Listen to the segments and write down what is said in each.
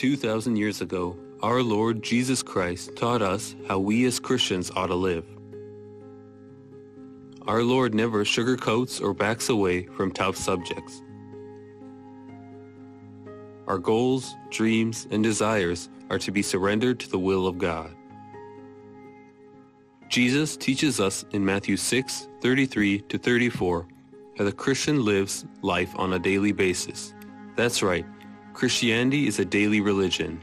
2,000 years ago, our Lord Jesus Christ taught us how we as Christians ought to live. Our Lord never sugarcoats or backs away from tough subjects. Our goals, dreams, and desires are to be surrendered to the will of God. Jesus teaches us in Matthew 6, 33 to 34 how the Christian lives life on a daily basis. That's right, Christianity is a daily religion.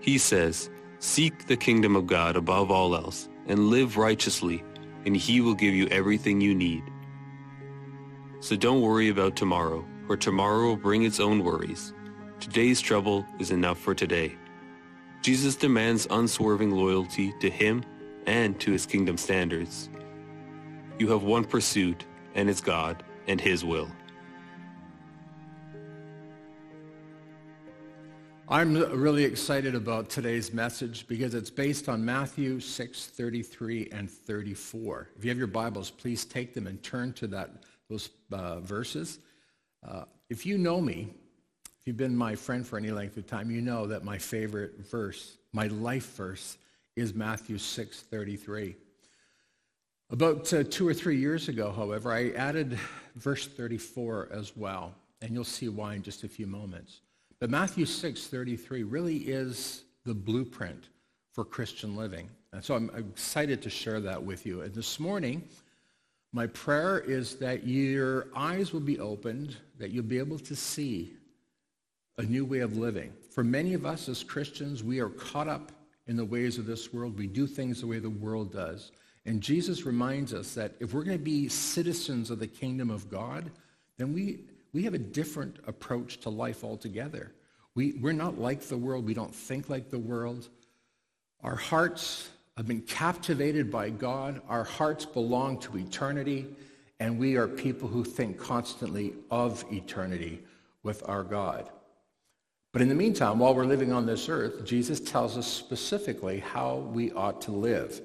He says, Seek the kingdom of God above all else and live righteously, and he will give you everything you need. So don't worry about tomorrow, for tomorrow will bring its own worries. Today's trouble is enough for today. Jesus demands unswerving loyalty to him and to his kingdom standards. You have one pursuit, and it's God and his will. I'm really excited about today's message because it's based on Matthew 6, 33 and 34. If you have your Bibles, please take them and turn to that, those uh, verses. Uh, if you know me, if you've been my friend for any length of time, you know that my favorite verse, my life verse, is Matthew 6, 33. About uh, two or three years ago, however, I added verse 34 as well, and you'll see why in just a few moments. But Matthew 6, 33 really is the blueprint for Christian living. And so I'm excited to share that with you. And this morning, my prayer is that your eyes will be opened, that you'll be able to see a new way of living. For many of us as Christians, we are caught up in the ways of this world. We do things the way the world does. And Jesus reminds us that if we're going to be citizens of the kingdom of God, then we we have a different approach to life altogether. We, we're not like the world. We don't think like the world. Our hearts have been captivated by God. Our hearts belong to eternity, and we are people who think constantly of eternity with our God. But in the meantime, while we're living on this earth, Jesus tells us specifically how we ought to live.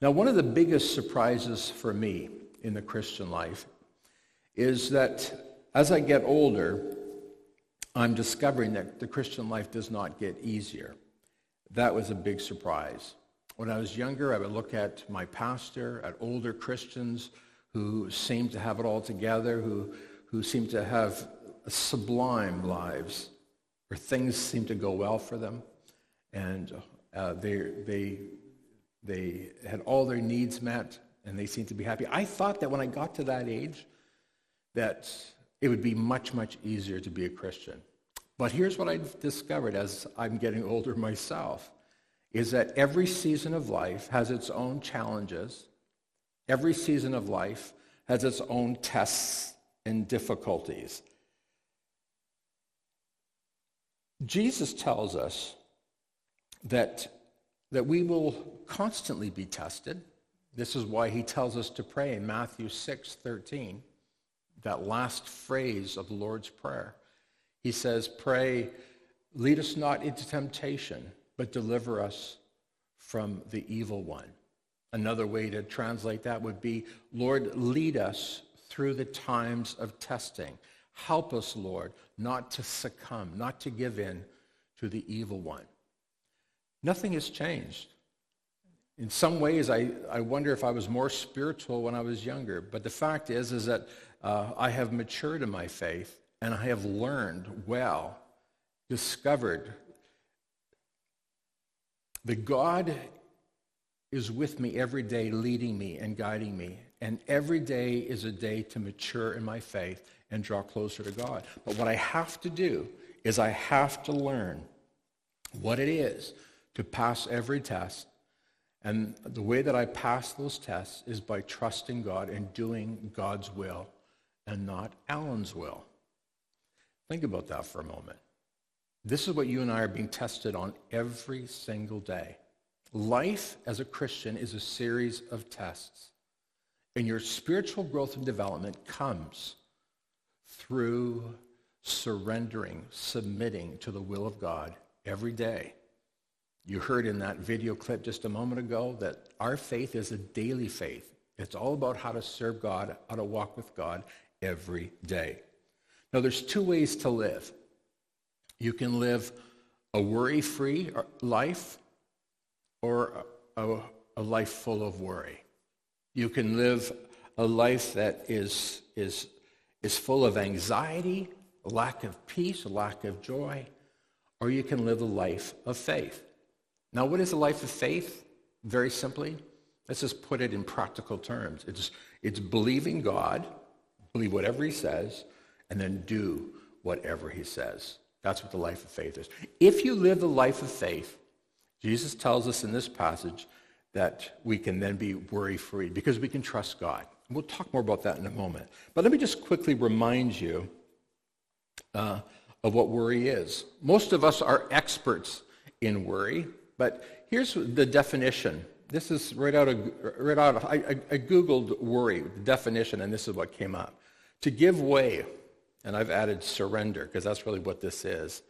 Now, one of the biggest surprises for me in the Christian life is that as I get older, I'm discovering that the Christian life does not get easier. That was a big surprise. When I was younger, I would look at my pastor, at older Christians who seemed to have it all together, who, who seemed to have sublime lives, where things seemed to go well for them, and uh, they, they, they had all their needs met, and they seemed to be happy. I thought that when I got to that age, that it would be much, much easier to be a Christian. But here's what I've discovered as I'm getting older myself is that every season of life has its own challenges. Every season of life has its own tests and difficulties. Jesus tells us that, that we will constantly be tested. This is why he tells us to pray in Matthew 6 13 that last phrase of the Lord's Prayer. He says, Pray, lead us not into temptation, but deliver us from the evil one. Another way to translate that would be, Lord, lead us through the times of testing. Help us, Lord, not to succumb, not to give in to the evil one. Nothing has changed. In some ways, I, I wonder if I was more spiritual when I was younger. But the fact is, is that uh, I have matured in my faith and I have learned well, discovered that God is with me every day, leading me and guiding me. And every day is a day to mature in my faith and draw closer to God. But what I have to do is I have to learn what it is to pass every test. And the way that I pass those tests is by trusting God and doing God's will and not Allen's will. Think about that for a moment. This is what you and I are being tested on every single day. Life as a Christian is a series of tests. And your spiritual growth and development comes through surrendering, submitting to the will of God every day. You heard in that video clip just a moment ago that our faith is a daily faith. It's all about how to serve God, how to walk with God, every day. Now, there's two ways to live. You can live a worry-free uh, life or a, a life full of worry. You can live a life that is, is, is full of anxiety, lack of peace, lack of joy, or you can live a life of faith. Now, what is a life of faith? Very simply, let's just put it in practical terms. It's, it's believing God, believe whatever he says, and then do whatever he says. That's what the life of faith is. If you live the life of faith, Jesus tells us in this passage that we can then be worry free because we can trust God. We'll talk more about that in a moment. But let me just quickly remind you uh, of what worry is. Most of us are experts in worry, but here's the definition. This is right out of, right out of I, I, I Googled worry, the definition, and this is what came up. To give way, and I've added surrender because that's really what this is,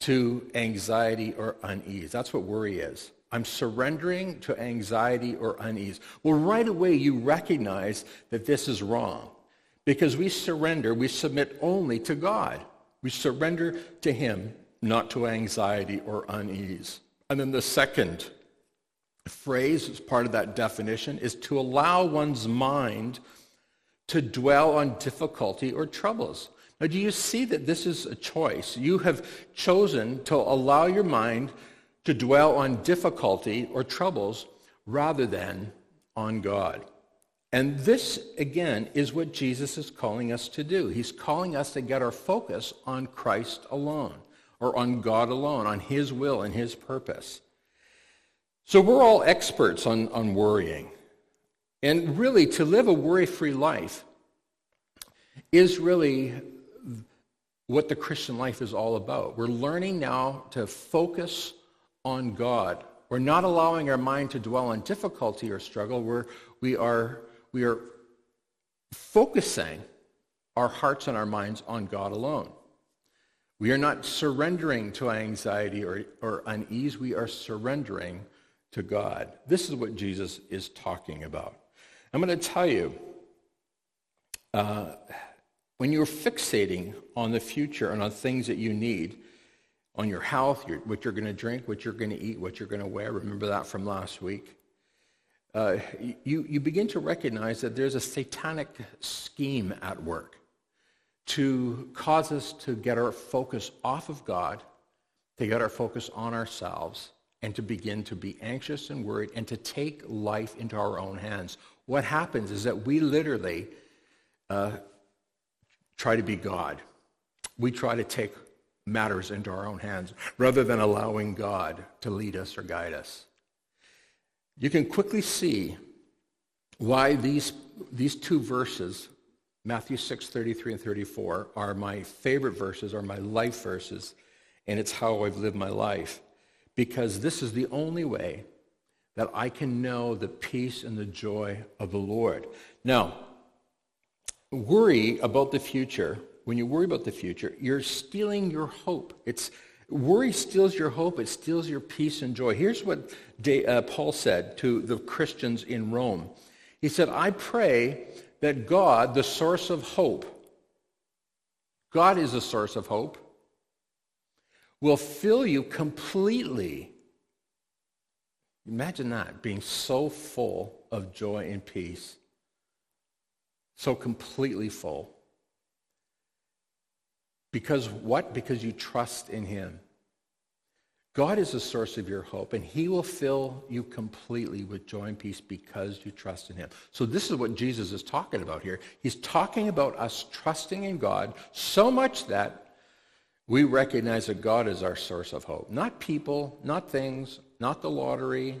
to anxiety or unease. That's what worry is. I'm surrendering to anxiety or unease. Well, right away you recognize that this is wrong because we surrender, we submit only to God. We surrender to him, not to anxiety or unease. And then the second phrase as part of that definition is to allow one's mind to dwell on difficulty or troubles. Now, do you see that this is a choice? You have chosen to allow your mind to dwell on difficulty or troubles rather than on God. And this, again, is what Jesus is calling us to do. He's calling us to get our focus on Christ alone, or on God alone, on his will and his purpose. So we're all experts on, on worrying. And really, to live a worry-free life is really what the Christian life is all about. We're learning now to focus on God. We're not allowing our mind to dwell on difficulty or struggle. We're, we, are, we are focusing our hearts and our minds on God alone. We are not surrendering to anxiety or, or unease. We are surrendering to God. This is what Jesus is talking about. I'm going to tell you, uh, when you're fixating on the future and on things that you need, on your health, your, what you're going to drink, what you're going to eat, what you're going to wear, remember that from last week, uh, you, you begin to recognize that there's a satanic scheme at work to cause us to get our focus off of God, to get our focus on ourselves, and to begin to be anxious and worried and to take life into our own hands. What happens is that we literally uh, try to be God. We try to take matters into our own hands rather than allowing God to lead us or guide us. You can quickly see why these, these two verses, Matthew 6, 33 and 34, are my favorite verses, are my life verses, and it's how I've lived my life. Because this is the only way that I can know the peace and the joy of the Lord. Now, worry about the future, when you worry about the future, you're stealing your hope. It's worry steals your hope. It steals your peace and joy. Here's what uh, Paul said to the Christians in Rome. He said, "I pray that God, the source of hope, God is the source of hope, will fill you completely." Imagine that being so full of joy and peace so completely full. Because what? Because you trust in him. God is the source of your hope, and he will fill you completely with joy and peace because you trust in him. So this is what Jesus is talking about here. He's talking about us trusting in God so much that we recognize that God is our source of hope. Not people, not things, not the lottery,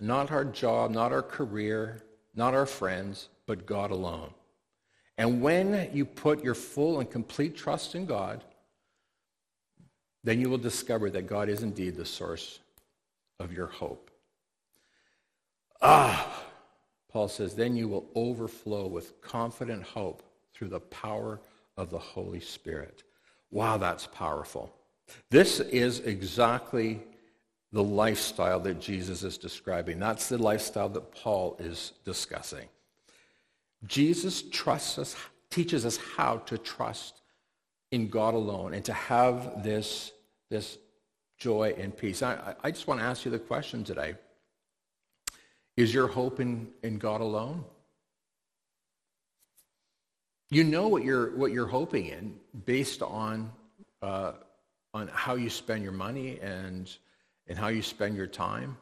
not our job, not our career, not our friends, but God alone. And when you put your full and complete trust in God, then you will discover that God is indeed the source of your hope. Ah, Paul says, then you will overflow with confident hope through the power of the Holy Spirit. Wow, that's powerful. This is exactly the lifestyle that Jesus is describing. That's the lifestyle that Paul is discussing. Jesus trusts us, teaches us how to trust in God alone and to have this, this joy and peace. I, I just want to ask you the question today. Is your hope in, in God alone? You know what you're, what you're hoping in based on, uh, on how you spend your money and, and how you spend your time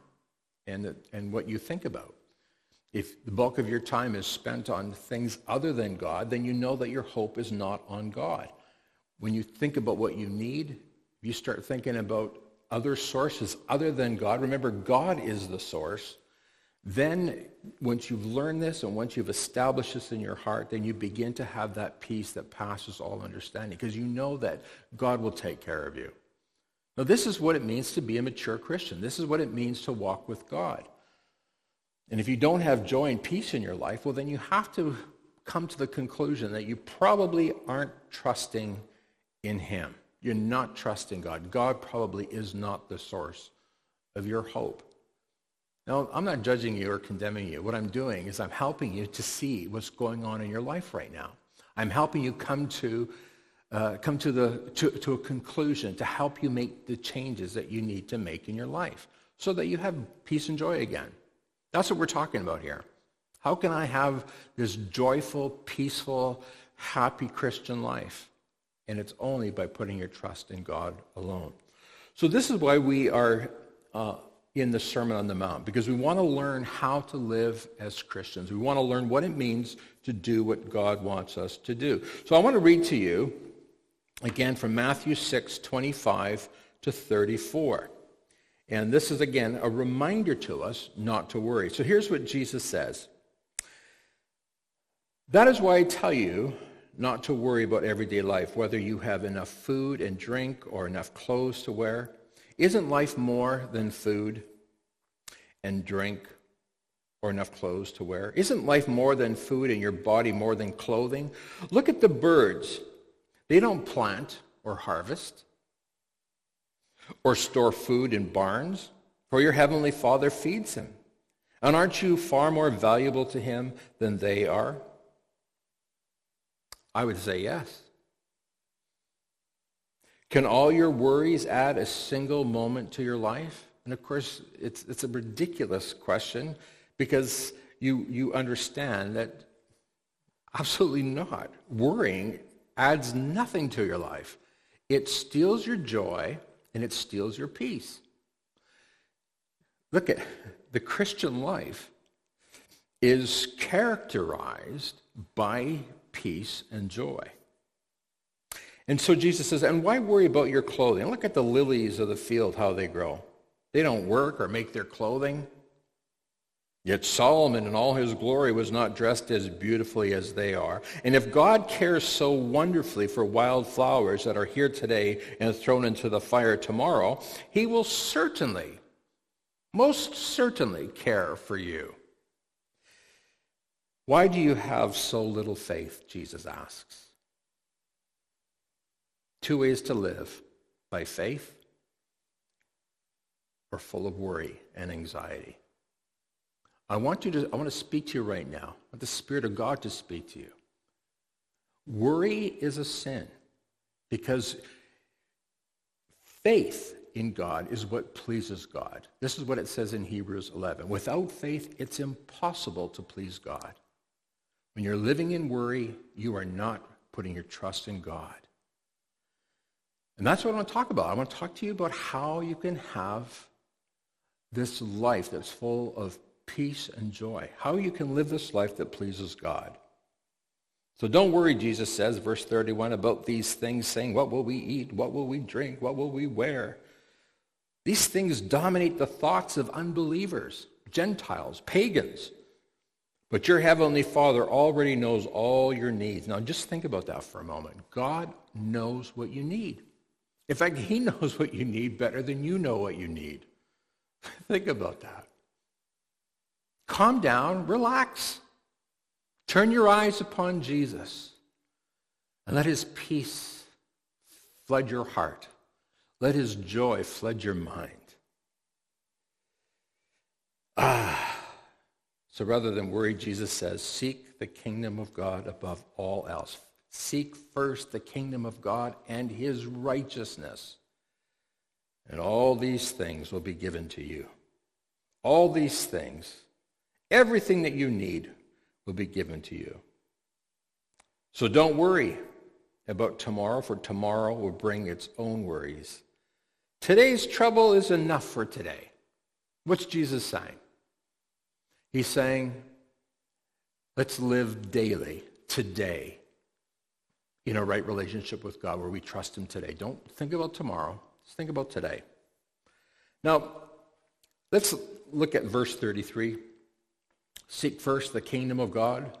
and, and what you think about. If the bulk of your time is spent on things other than God, then you know that your hope is not on God. When you think about what you need, you start thinking about other sources other than God. Remember, God is the source. Then, once you've learned this and once you've established this in your heart, then you begin to have that peace that passes all understanding because you know that God will take care of you. Now, this is what it means to be a mature Christian. This is what it means to walk with God. And if you don't have joy and peace in your life, well, then you have to come to the conclusion that you probably aren't trusting in Him. You're not trusting God. God probably is not the source of your hope. Now, I'm not judging you or condemning you. What I'm doing is I'm helping you to see what's going on in your life right now. I'm helping you come to, uh, come to, the, to, to a conclusion to help you make the changes that you need to make in your life so that you have peace and joy again. That's what we're talking about here. How can I have this joyful, peaceful, happy Christian life? And it's only by putting your trust in God alone. So this is why we are uh, in the Sermon on the Mount, because we want to learn how to live as Christians. We want to learn what it means to do what God wants us to do. So I want to read to you, again, from Matthew 6, 25 to 34. And this is, again, a reminder to us not to worry. So here's what Jesus says. That is why I tell you not to worry about everyday life, whether you have enough food and drink or enough clothes to wear. Isn't life more than food and drink or enough clothes to wear? Isn't life more than food and your body more than clothing? Look at the birds. They don't plant or harvest or store food in barns, for your heavenly Father feeds them. And aren't you far more valuable to him than they are? I would say yes. Can all your worries add a single moment to your life? And of course, it's, it's a ridiculous question because you, you understand that absolutely not. Worrying adds nothing to your life. It steals your joy and it steals your peace. Look at the Christian life is characterized by peace and joy. And so Jesus says, and why worry about your clothing? Look at the lilies of the field, how they grow. They don't work or make their clothing. Yet Solomon in all his glory was not dressed as beautifully as they are. And if God cares so wonderfully for wild flowers that are here today and thrown into the fire tomorrow, he will certainly, most certainly care for you. Why do you have so little faith? Jesus asks. Two ways to live by faith or full of worry and anxiety. I want you to, I want to speak to you right now. I want the Spirit of God to speak to you. Worry is a sin because faith in God is what pleases God. This is what it says in Hebrews 11. Without faith, it's impossible to please God. When you're living in worry, you are not putting your trust in God. And that's what I want to talk about. I want to talk to you about how you can have this life that's full of peace and joy. How you can live this life that pleases God. So don't worry, Jesus says, verse 31, about these things, saying, What will we eat? What will we drink? What will we wear? These things dominate the thoughts of unbelievers, Gentiles, pagans. But your heavenly Father already knows all your needs. Now just think about that for a moment. God knows what you need. In fact, he knows what you need better than you know what you need. think about that calm down, relax. Turn your eyes upon Jesus and let his peace flood your heart. Let his joy flood your mind. Ah. So rather than worry, Jesus says, seek the kingdom of God above all else. Seek first the kingdom of God and his righteousness, and all these things will be given to you. All these things, everything that you need, will be given to you. So don't worry about tomorrow, for tomorrow will bring its own worries. Today's trouble is enough for today. What's Jesus saying? He's saying, let's live daily, today, in a right relationship with God where we trust him today. Don't think about tomorrow. Just think about today. Now, let's look at verse 33. Seek first the kingdom of God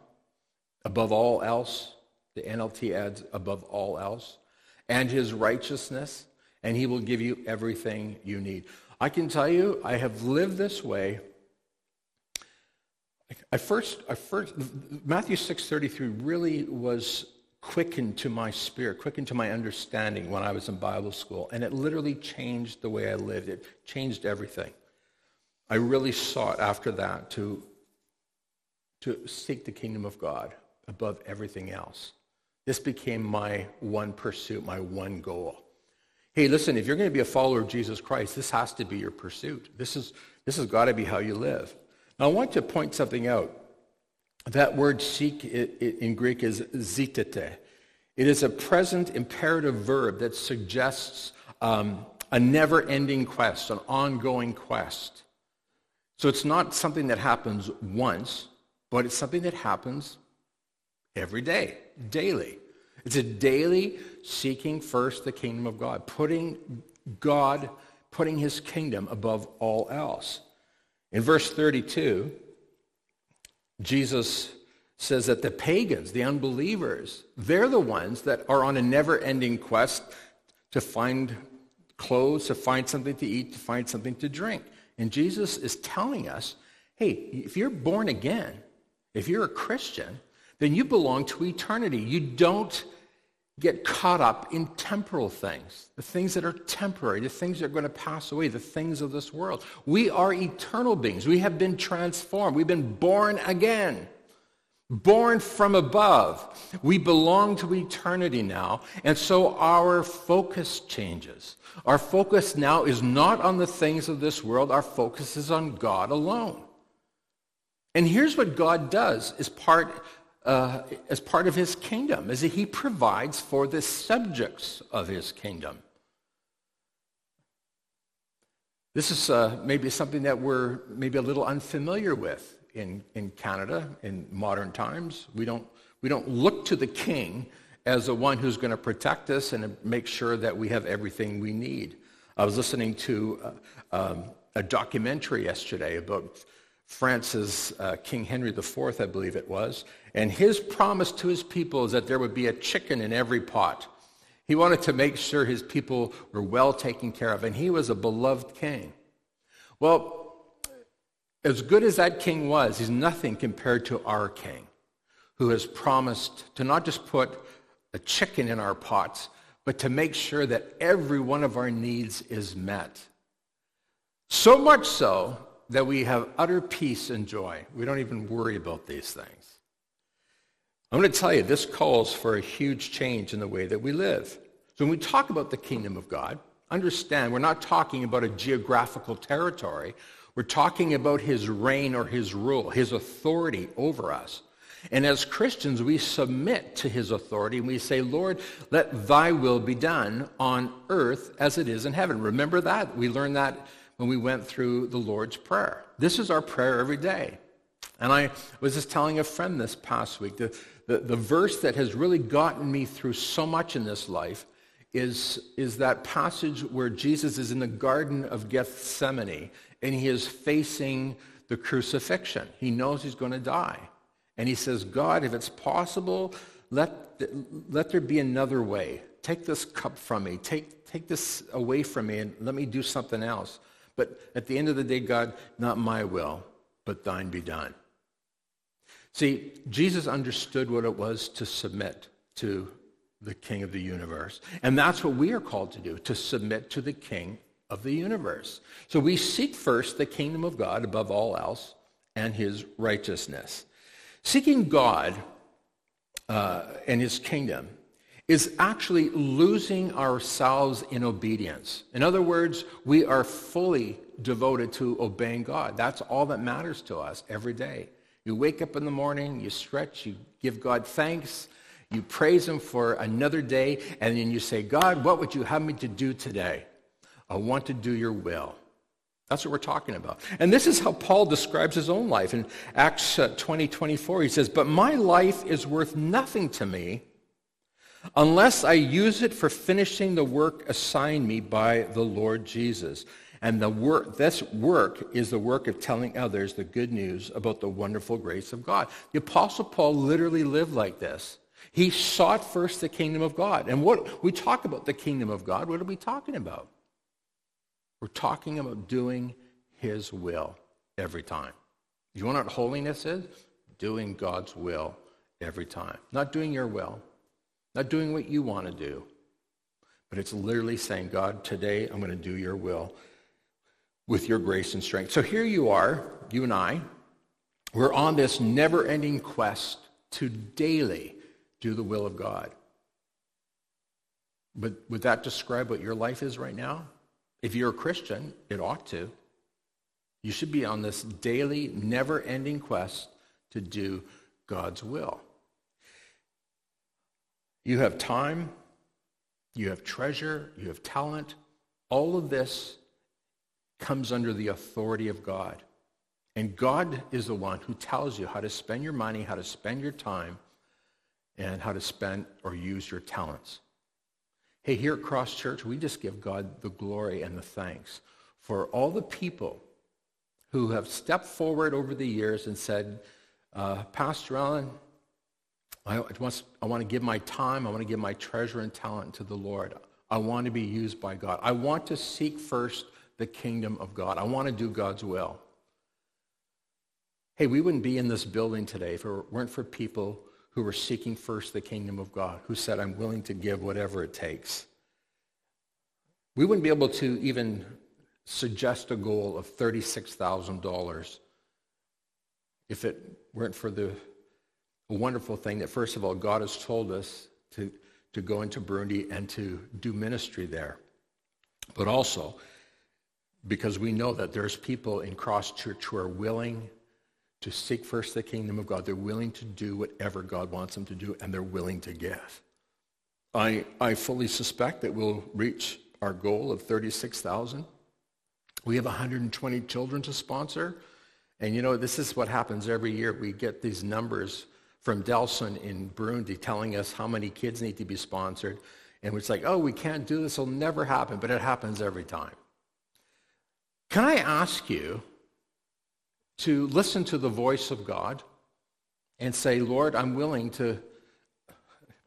above all else. The NLT adds above all else. And his righteousness, and he will give you everything you need. I can tell you, I have lived this way. I first, I first, Matthew 6.33 really was quickened to my spirit, quickened to my understanding when I was in Bible school. And it literally changed the way I lived. It changed everything. I really sought after that to, to seek the kingdom of God above everything else. This became my one pursuit, my one goal. Hey, listen, if you're going to be a follower of Jesus Christ, this has to be your pursuit. This, is, this has got to be how you live. Now, I want to point something out. That word seek in Greek is zitete. It is a present imperative verb that suggests um, a never-ending quest, an ongoing quest. So it's not something that happens once, but it's something that happens every day, daily. It's a daily seeking first the kingdom of God, putting God, putting his kingdom above all else. In verse 32, Jesus says that the pagans, the unbelievers, they're the ones that are on a never-ending quest to find clothes, to find something to eat, to find something to drink. And Jesus is telling us, hey, if you're born again, if you're a Christian, then you belong to eternity. You don't get caught up in temporal things, the things that are temporary, the things that are going to pass away, the things of this world. We are eternal beings. We have been transformed. We've been born again, born from above. We belong to eternity now, and so our focus changes. Our focus now is not on the things of this world. Our focus is on God alone. And here's what God does as part uh, as part of his kingdom, is that he provides for the subjects of his kingdom. This is uh, maybe something that we're maybe a little unfamiliar with in, in Canada in modern times. We don't, we don't look to the king as the one who's going to protect us and make sure that we have everything we need. I was listening to uh, um, a documentary yesterday about France's uh, King Henry IV, I believe it was, and his promise to his people is that there would be a chicken in every pot. He wanted to make sure his people were well taken care of, and he was a beloved king. Well, as good as that king was, he's nothing compared to our king, who has promised to not just put a chicken in our pots, but to make sure that every one of our needs is met. So much so that we have utter peace and joy. We don't even worry about these things. I'm going to tell you, this calls for a huge change in the way that we live. So when we talk about the kingdom of God, understand we're not talking about a geographical territory. We're talking about his reign or his rule, his authority over us. And as Christians, we submit to his authority and we say, Lord, let thy will be done on earth as it is in heaven. Remember that? We learned that when we went through the Lord's Prayer. This is our prayer every day. And I was just telling a friend this past week, the, the, the verse that has really gotten me through so much in this life is, is that passage where Jesus is in the Garden of Gethsemane and he is facing the crucifixion. He knows he's going to die. And he says, God, if it's possible, let, let there be another way. Take this cup from me. Take, take this away from me and let me do something else. But at the end of the day, God, not my will, but thine be done. See, Jesus understood what it was to submit to the King of the universe. And that's what we are called to do, to submit to the King of the universe. So we seek first the kingdom of God above all else and his righteousness. Seeking God uh, and his kingdom is actually losing ourselves in obedience. In other words, we are fully devoted to obeying God. That's all that matters to us every day. You wake up in the morning, you stretch, you give God thanks, you praise him for another day, and then you say, God, what would you have me to do today? I want to do your will. That's what we're talking about. And this is how Paul describes his own life. In Acts uh, 20, 24, he says, But my life is worth nothing to me unless I use it for finishing the work assigned me by the Lord Jesus. And the work, this work is the work of telling others the good news about the wonderful grace of God. The Apostle Paul literally lived like this. He sought first the kingdom of God. And what we talk about the kingdom of God, what are we talking about? We're talking about doing his will every time. You want what holiness is? Doing God's will every time. Not doing your will, not doing what you want to do, but it's literally saying, God, today I'm going to do your will with your grace and strength. So here you are, you and I. We're on this never-ending quest to daily do the will of God. But would that describe what your life is right now? If you're a Christian, it ought to. You should be on this daily, never-ending quest to do God's will. You have time, you have treasure, you have talent. All of this comes under the authority of God. And God is the one who tells you how to spend your money, how to spend your time, and how to spend or use your talents. Hey, here at Cross Church, we just give God the glory and the thanks for all the people who have stepped forward over the years and said, uh, Pastor Allen, I want, I want to give my time, I want to give my treasure and talent to the Lord. I want to be used by God. I want to seek first the kingdom of God. I want to do God's will. Hey, we wouldn't be in this building today if it weren't for people who were seeking first the kingdom of God, who said, I'm willing to give whatever it takes. We wouldn't be able to even suggest a goal of $36,000 if it weren't for the wonderful thing that, first of all, God has told us to, to go into Burundi and to do ministry there. But also, because we know that there's people in Cross Church who are willing to seek first the kingdom of God. They're willing to do whatever God wants them to do, and they're willing to give. I, I fully suspect that we'll reach our goal of 36,000. We have 120 children to sponsor. And you know, this is what happens every year. We get these numbers from Delson in Burundi telling us how many kids need to be sponsored. And it's like, oh, we can't do this. It'll never happen. But it happens every time. Can I ask you to listen to the voice of God and say, Lord, I'm willing to,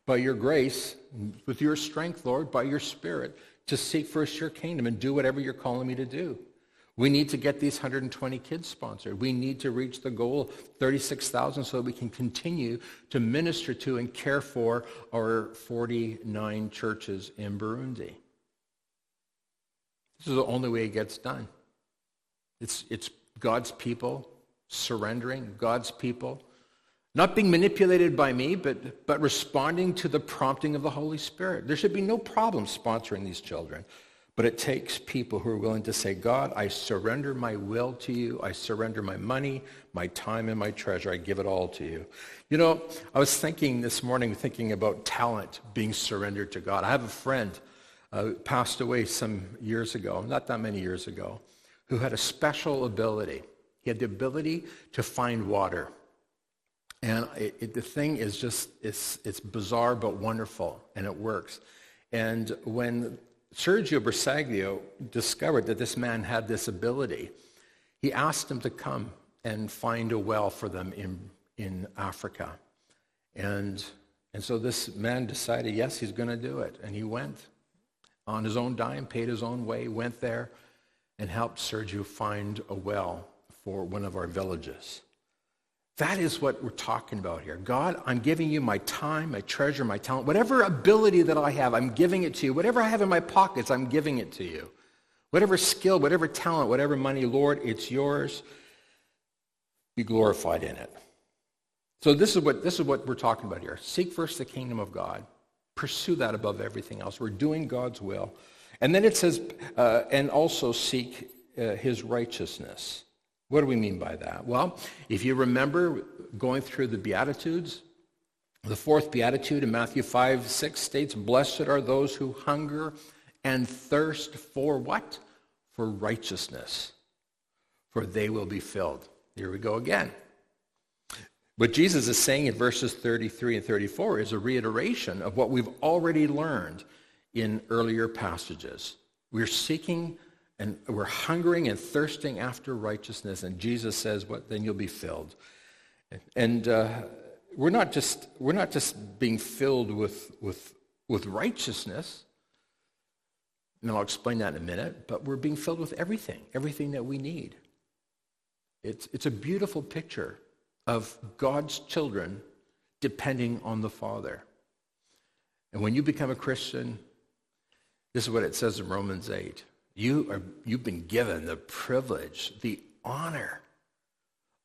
by your grace, with your strength, Lord, by your spirit, to seek first your kingdom and do whatever you're calling me to do. We need to get these 120 kids sponsored. We need to reach the goal of 36,000 so that we can continue to minister to and care for our 49 churches in Burundi. This is the only way it gets done. It's, it's God's people, surrendering God's people, not being manipulated by me, but, but responding to the prompting of the Holy Spirit. There should be no problem sponsoring these children. But it takes people who are willing to say, God, I surrender my will to you. I surrender my money, my time, and my treasure. I give it all to you. You know, I was thinking this morning, thinking about talent being surrendered to God. I have a friend uh, passed away some years ago, not that many years ago who had a special ability. He had the ability to find water. And it, it, the thing is just, it's, it's bizarre but wonderful, and it works. And when Sergio Bersaglio discovered that this man had this ability, he asked him to come and find a well for them in, in Africa. And, and so this man decided, yes, he's going to do it. And he went on his own dime, paid his own way, went there, and helped Sergio find a well for one of our villages. That is what we're talking about here. God, I'm giving you my time, my treasure, my talent. Whatever ability that I have, I'm giving it to you. Whatever I have in my pockets, I'm giving it to you. Whatever skill, whatever talent, whatever money, Lord, it's yours. Be glorified in it. So this is what this is what we're talking about here. Seek first the kingdom of God. Pursue that above everything else. We're doing God's will. And then it says, uh, and also seek uh, his righteousness. What do we mean by that? Well, if you remember going through the Beatitudes, the fourth Beatitude in Matthew 5, 6 states, Blessed are those who hunger and thirst for what? For righteousness, for they will be filled. Here we go again. What Jesus is saying in verses 33 and 34 is a reiteration of what we've already learned in earlier passages. We're seeking and we're hungering and thirsting after righteousness, and Jesus says, "What? Then you'll be filled." And uh, we're not just we're not just being filled with with with righteousness. And I'll explain that in a minute. But we're being filled with everything, everything that we need. It's it's a beautiful picture of God's children depending on the Father. And when you become a Christian, this is what it says in Romans 8. You are, you've been given the privilege, the honor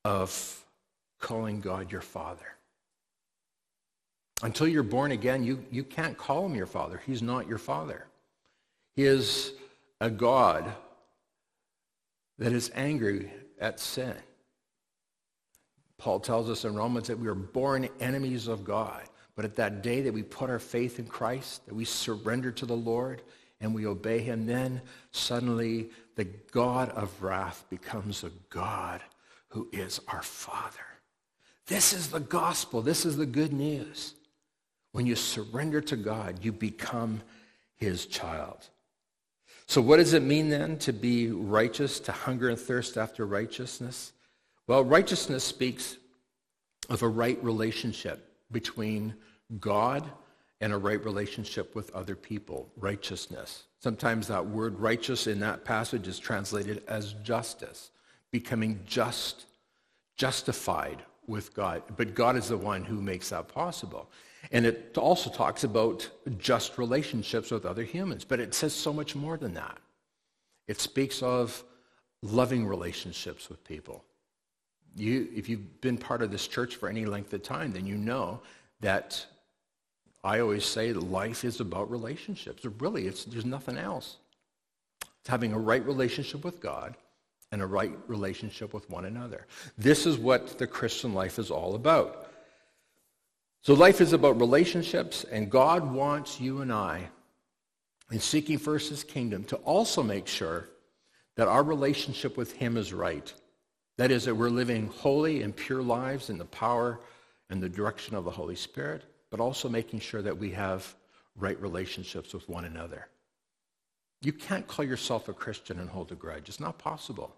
of calling God your Father. Until you're born again, you, you can't call him your Father. He's not your Father. He is a God that is angry at sin. Paul tells us in Romans that we are born enemies of God. But at that day that we put our faith in Christ, that we surrender to the Lord and we obey him, then suddenly the God of wrath becomes a God who is our Father. This is the gospel. This is the good news. When you surrender to God, you become his child. So what does it mean then to be righteous, to hunger and thirst after righteousness? Well, righteousness speaks of a right relationship between God and a right relationship with other people, righteousness. Sometimes that word righteous in that passage is translated as justice, becoming just, justified with God. But God is the one who makes that possible. And it also talks about just relationships with other humans, but it says so much more than that. It speaks of loving relationships with people. You, if you've been part of this church for any length of time, then you know that I always say life is about relationships. Really, it's, there's nothing else. It's having a right relationship with God and a right relationship with one another. This is what the Christian life is all about. So life is about relationships, and God wants you and I, in seeking first his kingdom, to also make sure that our relationship with him is right. That is, that we're living holy and pure lives in the power and the direction of the Holy Spirit, but also making sure that we have right relationships with one another. You can't call yourself a Christian and hold a grudge. It's not possible.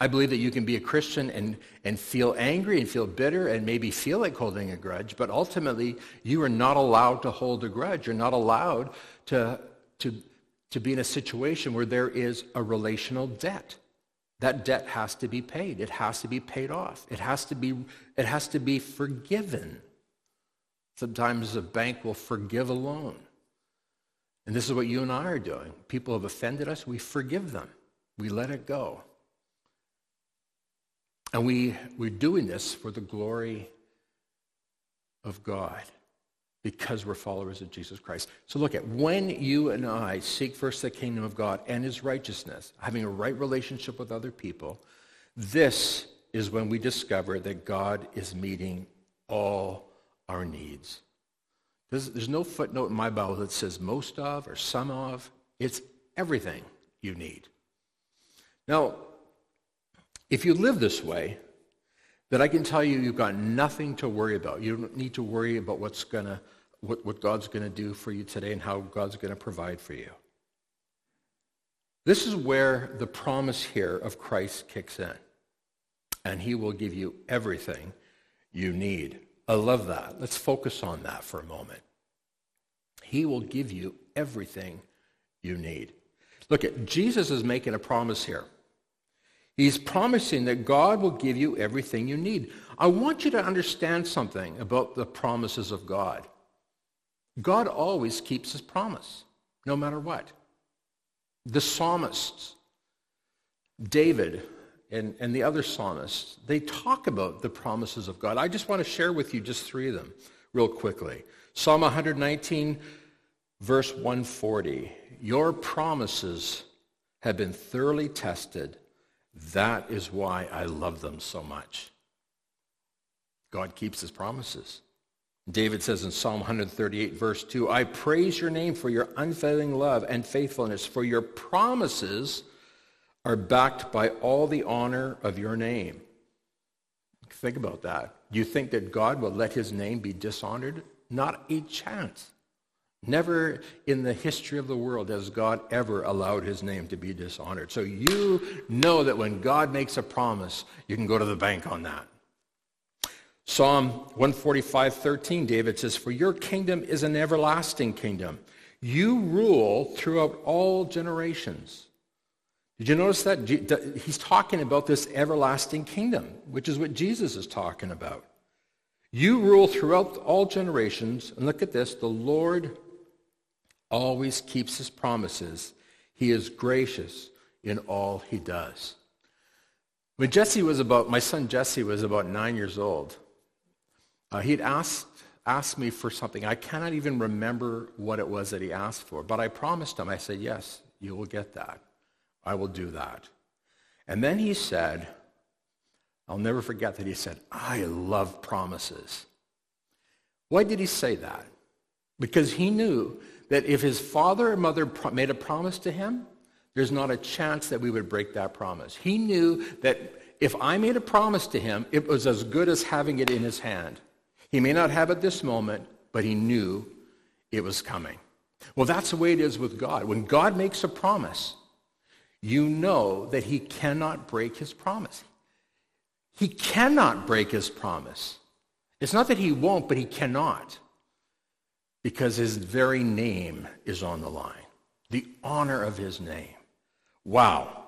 I believe that you can be a Christian and, and feel angry and feel bitter and maybe feel like holding a grudge, but ultimately you are not allowed to hold a grudge. You're not allowed to, to, to be in a situation where there is a relational debt. That debt has to be paid. It has to be paid off. It has to be, it has to be forgiven. Sometimes a bank will forgive a loan. And this is what you and I are doing. People have offended us. We forgive them. We let it go. And we, we're doing this for the glory of God because we're followers of Jesus Christ. So look at when you and I seek first the kingdom of God and his righteousness, having a right relationship with other people, this is when we discover that God is meeting all our needs. There's, no footnote in my Bible that says most of or some of. It's everything you need. Now, if you live this way, then I can tell you you've got nothing to worry about. You don't need to worry about what's gonna, what, what God's going to do for you today and how God's going to provide for you. This is where the promise here of Christ kicks in. And he will give you everything you need. I love that. Let's focus on that for a moment. He will give you everything you need. Look at Jesus is making a promise here. He's promising that God will give you everything you need. I want you to understand something about the promises of God. God always keeps his promise, no matter what. The psalmists, David and, and the other psalmists, they talk about the promises of God. I just want to share with you just three of them real quickly. Psalm 119, verse 140. Your promises have been thoroughly tested. That is why I love them so much. God keeps his promises. David says in Psalm 138, verse 2, I praise your name for your unfailing love and faithfulness, for your promises are backed by all the honor of your name. Think about that. Do you think that God will let his name be dishonored? Not a chance. Never in the history of the world has God ever allowed his name to be dishonored. So you know that when God makes a promise, you can go to the bank on that. Psalm 145, 13, David says, For your kingdom is an everlasting kingdom. You rule throughout all generations. Did you notice that? He's talking about this everlasting kingdom, which is what Jesus is talking about. You rule throughout all generations. And look at this. The Lord always keeps his promises. He is gracious in all he does. When Jesse was about, my son Jesse was about nine years old, uh, he'd asked, asked me for something. I cannot even remember what it was that he asked for, but I promised him, I said, yes, you will get that. I will do that. And then he said, I'll never forget that he said, I love promises. Why did he say that? Because he knew that if his father or mother made a promise to him, there's not a chance that we would break that promise. He knew that if I made a promise to him, it was as good as having it in his hand. He may not have it this moment, but he knew it was coming. Well, that's the way it is with God. When God makes a promise, you know that he cannot break his promise. He cannot break his promise. It's not that he won't, but he cannot. Because his very name is on the line. The honor of his name. Wow.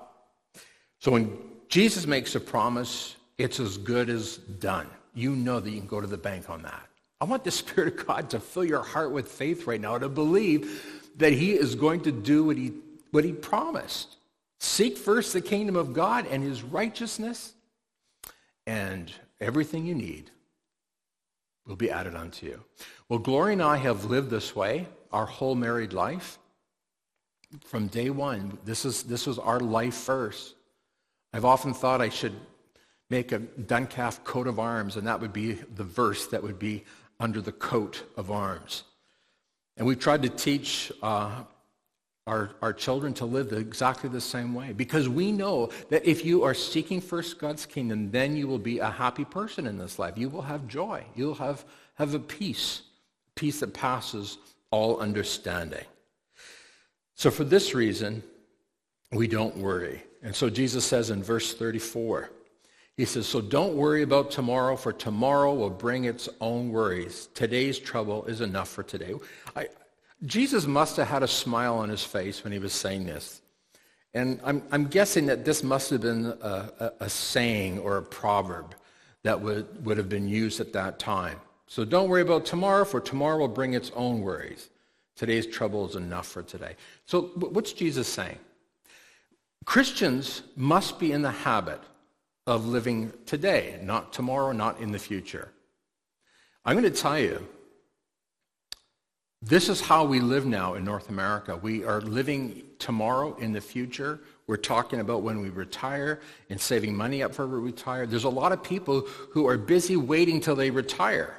So when Jesus makes a promise, it's as good as done you know that you can go to the bank on that. I want the Spirit of God to fill your heart with faith right now to believe that he is going to do what he, what he promised. Seek first the kingdom of God and his righteousness, and everything you need will be added unto you. Well, Glory and I have lived this way our whole married life. From day one, this, is, this was our life first. I've often thought I should make a Duncalf coat of arms, and that would be the verse that would be under the coat of arms. And we've tried to teach uh, our, our children to live exactly the same way because we know that if you are seeking first God's kingdom, then you will be a happy person in this life. You will have joy. You'll have, have a peace, peace that passes all understanding. So for this reason, we don't worry. And so Jesus says in verse 34, he says, so don't worry about tomorrow, for tomorrow will bring its own worries. Today's trouble is enough for today. I, Jesus must have had a smile on his face when he was saying this. And I'm, I'm guessing that this must have been a, a, a saying or a proverb that would, would have been used at that time. So don't worry about tomorrow, for tomorrow will bring its own worries. Today's trouble is enough for today. So what's Jesus saying? Christians must be in the habit of living today, not tomorrow, not in the future. I'm going to tell you, this is how we live now in North America. We are living tomorrow in the future. We're talking about when we retire and saving money up for retire. There's a lot of people who are busy waiting till they retire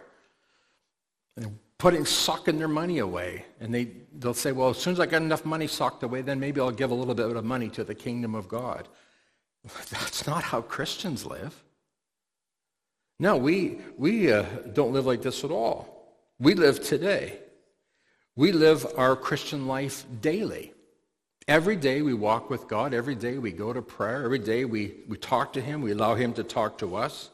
and putting, sucking their money away. And they, they'll say, well, as soon as I got enough money socked away, then maybe I'll give a little bit of money to the kingdom of God. That's not how Christians live. No, we, we uh, don't live like this at all. We live today. We live our Christian life daily. Every day we walk with God. Every day we go to prayer. Every day we, we talk to him. We allow him to talk to us.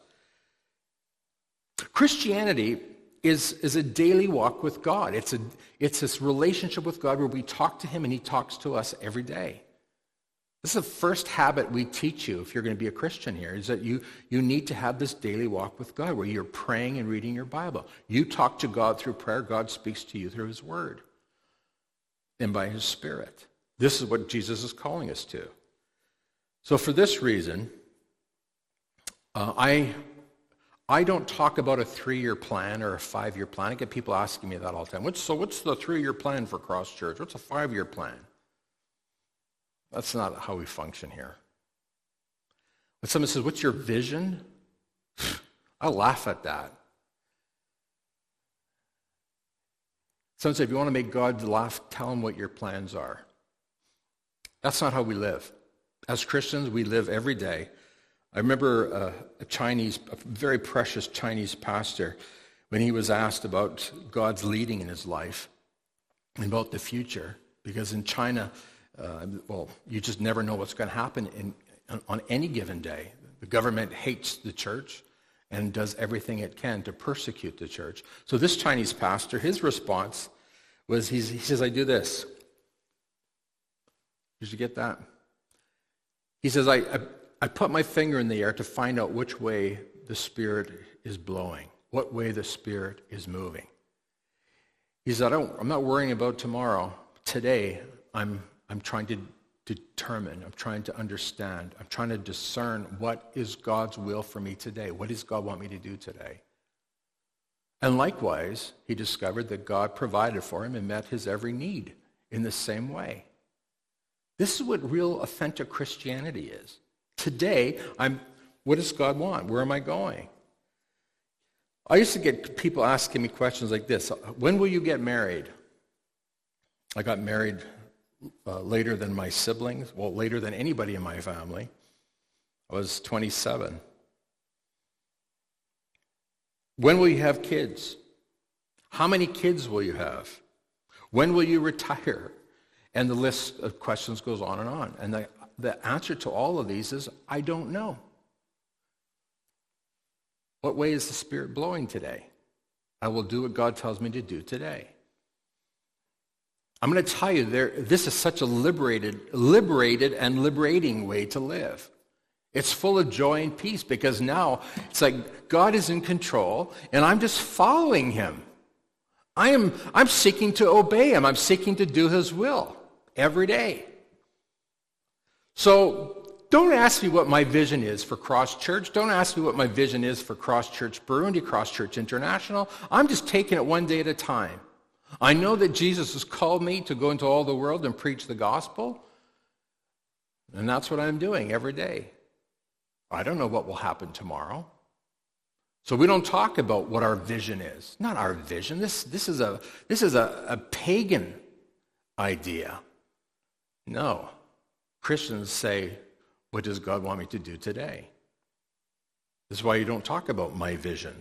Christianity is, is a daily walk with God. It's, a, it's this relationship with God where we talk to him and he talks to us every day. This is the first habit we teach you if you're going to be a Christian here, is that you, you need to have this daily walk with God where you're praying and reading your Bible. You talk to God through prayer. God speaks to you through his word and by his spirit. This is what Jesus is calling us to. So for this reason, Uh, I, I don't talk about a three-year plan or a five-year plan. I get people asking me that all the time. What's, so what's the three-year plan for Cross Church? What's a five-year plan? That's not how we function here. When someone says, what's your vision? I laugh at that. Someone said, if you want to make God laugh, tell him what your plans are. That's not how we live. As Christians, we live every day. I remember uh, a Chinese, a very precious Chinese pastor, when he was asked about God's leading in his life and about the future, because in China, uh, well, you just never know what's going to happen in, on any given day. The government hates the church and does everything it can to persecute the church. So this Chinese pastor, his response was, he says, I do this. Did you get that? He says, I, I, I put my finger in the air to find out which way the Spirit is blowing, what way the Spirit is moving. He said, I I'm not worrying about tomorrow. Today, I'm, I'm trying to determine, I'm trying to understand, I'm trying to discern what is God's will for me today. What does God want me to do today? And likewise, he discovered that God provided for him and met his every need in the same way. This is what real authentic Christianity is. Today, I'm, what does God want? Where am I going? I used to get people asking me questions like this When will you get married? I got married uh, later than my siblings, well, later than anybody in my family. I was 27. When will you have kids? How many kids will you have? When will you retire? And the list of questions goes on and on. And the, the answer to all of these is, I don't know. What way is the Spirit blowing today? I will do what God tells me to do today. I'm going to tell you, there, this is such a liberated, liberated and liberating way to live. It's full of joy and peace because now it's like God is in control and I'm just following him. I am, I'm seeking to obey him. I'm seeking to do his will every day. So don't ask me what my vision is for Cross Church. Don't ask me what my vision is for Cross Church Burundi, Cross Church International. I'm just taking it one day at a time. I know that Jesus has called me to go into all the world and preach the gospel. And that's what I'm doing every day. I don't know what will happen tomorrow. So we don't talk about what our vision is. Not our vision. This, this is, a, this is a, a pagan idea. No. Christians say, what does God want me to do today? This is why you don't talk about my vision.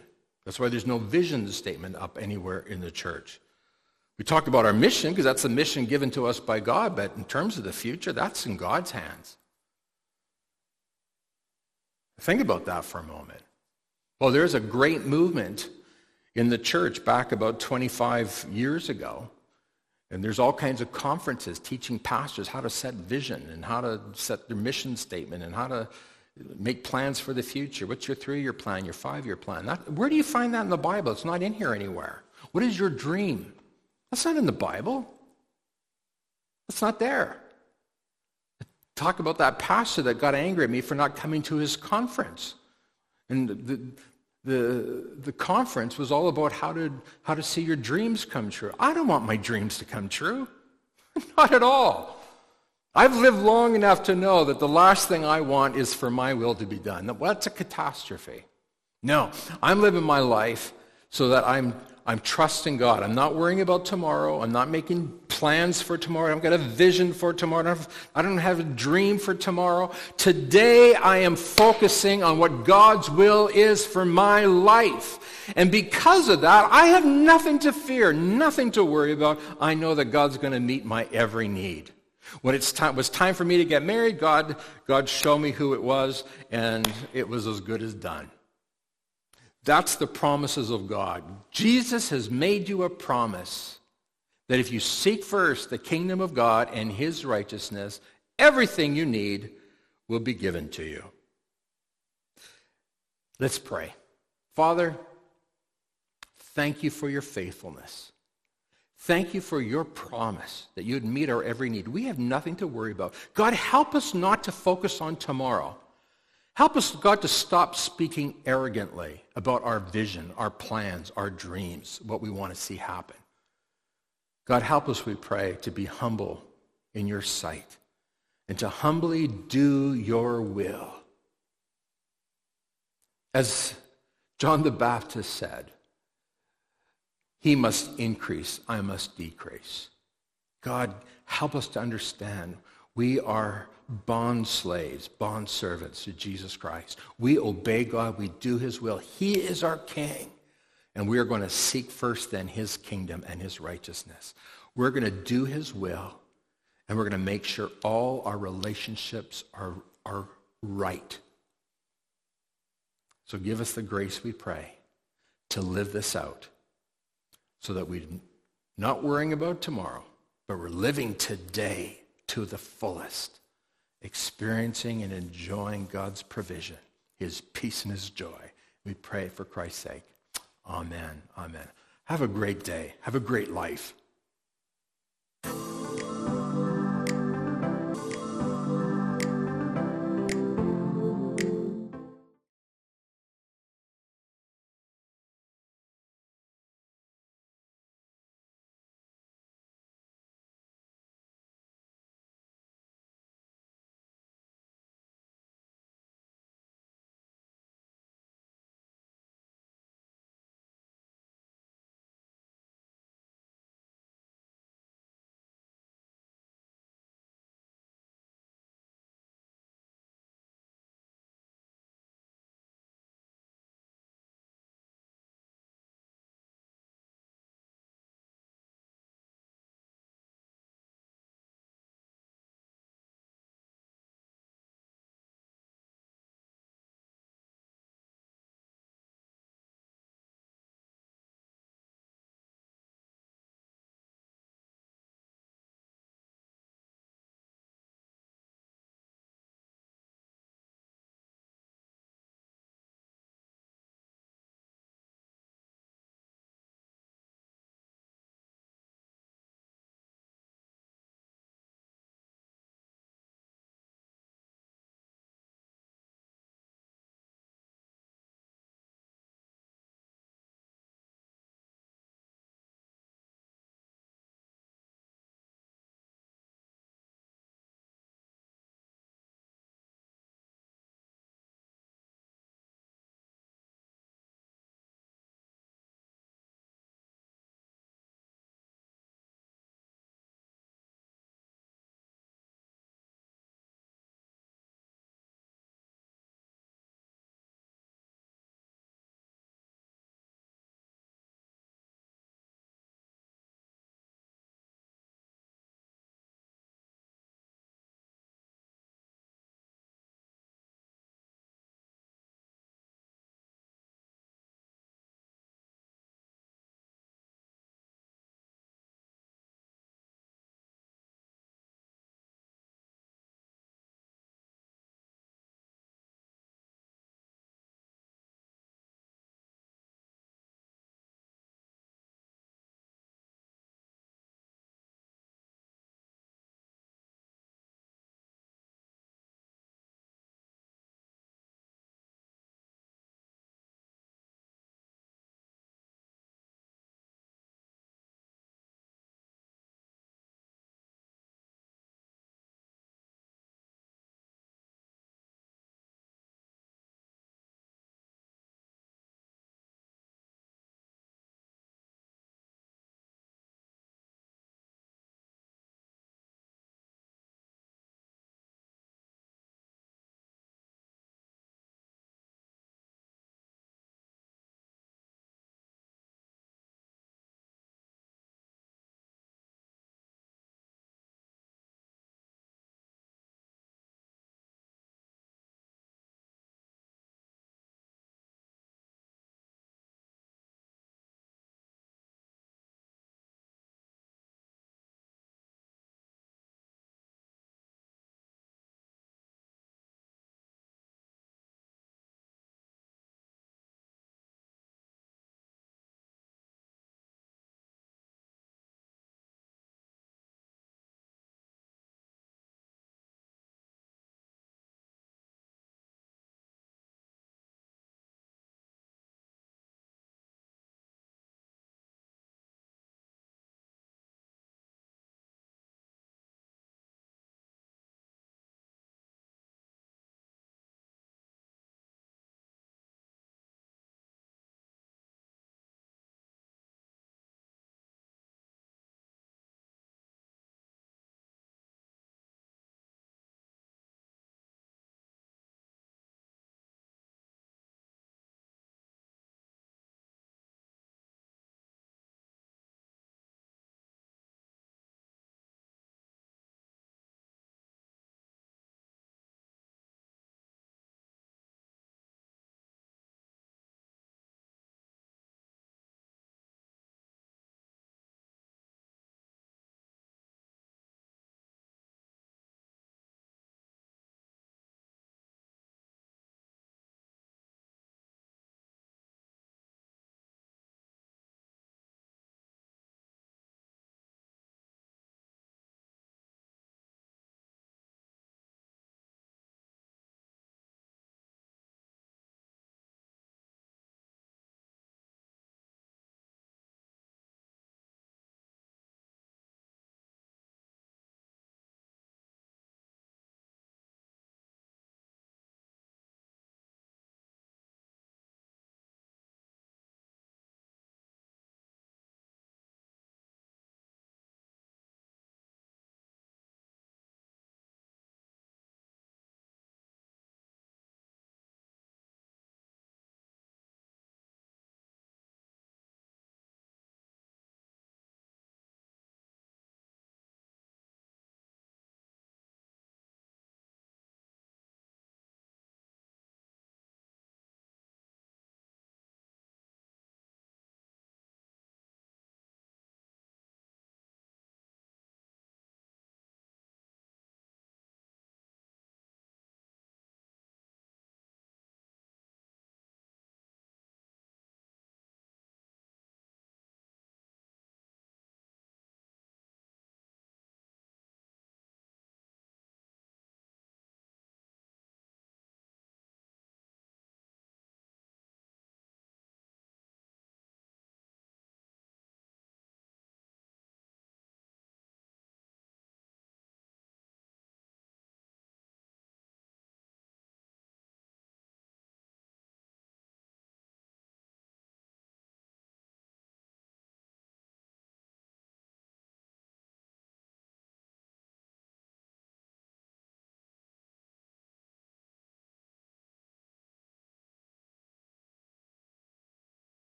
That's why there's no vision statement up anywhere in the church. We talk about our mission because that's the mission given to us by God, but in terms of the future, that's in God's hands. Think about that for a moment. Well, there's a great movement in the church back about 25 years ago and there's all kinds of conferences teaching pastors how to set vision and how to set their mission statement and how to make plans for the future. What's your three-year plan, your five-year plan? That, where do you find that in the Bible? It's not in here anywhere. What is your dream? That's not in the Bible. That's not there. Talk about that pastor that got angry at me for not coming to his conference. And the, the, the conference was all about how to, how to see your dreams come true. I don't want my dreams to come true. Not at all. I've lived long enough to know that the last thing I want is for my will to be done. That's a catastrophe. No, I'm living my life so that I'm I'm trusting God. I'm not worrying about tomorrow. I'm not making plans for tomorrow. I've got a vision for tomorrow. I don't, have, a dream for tomorrow. Today, I am focusing on what God's will is for my life. And because of that, I have nothing to fear, nothing to worry about. I know that God's going to meet my every need. When it was time for me to get married, God, God showed me who it was, and it was as good as done. That's the promises of God. Jesus has made you a promise that if you seek first the kingdom of God and his righteousness, everything you need will be given to you. Let's pray. Father, thank you for your faithfulness. Thank you for your promise that you'd meet our every need. We have nothing to worry about. God, help us not to focus on tomorrow. Help us, God, to stop speaking arrogantly about our vision, our plans, our dreams, what we want to see happen. God, help us, we pray, to be humble in your sight and to humbly do your will. As John the Baptist said, he must increase, I must decrease. God, help us to understand we are bond slaves, bond servants to Jesus Christ. We obey God. We do his will. He is our king. And we are going to seek first then his kingdom and his righteousness. We're going to do his will. And we're going to make sure all our relationships are, are right. So give us the grace, we pray, to live this out so that we're not worrying about tomorrow, but we're living today to the fullest, experiencing and enjoying God's provision, his peace and his joy. We pray for Christ's sake. Amen. Amen. Have a great day. Have a great life.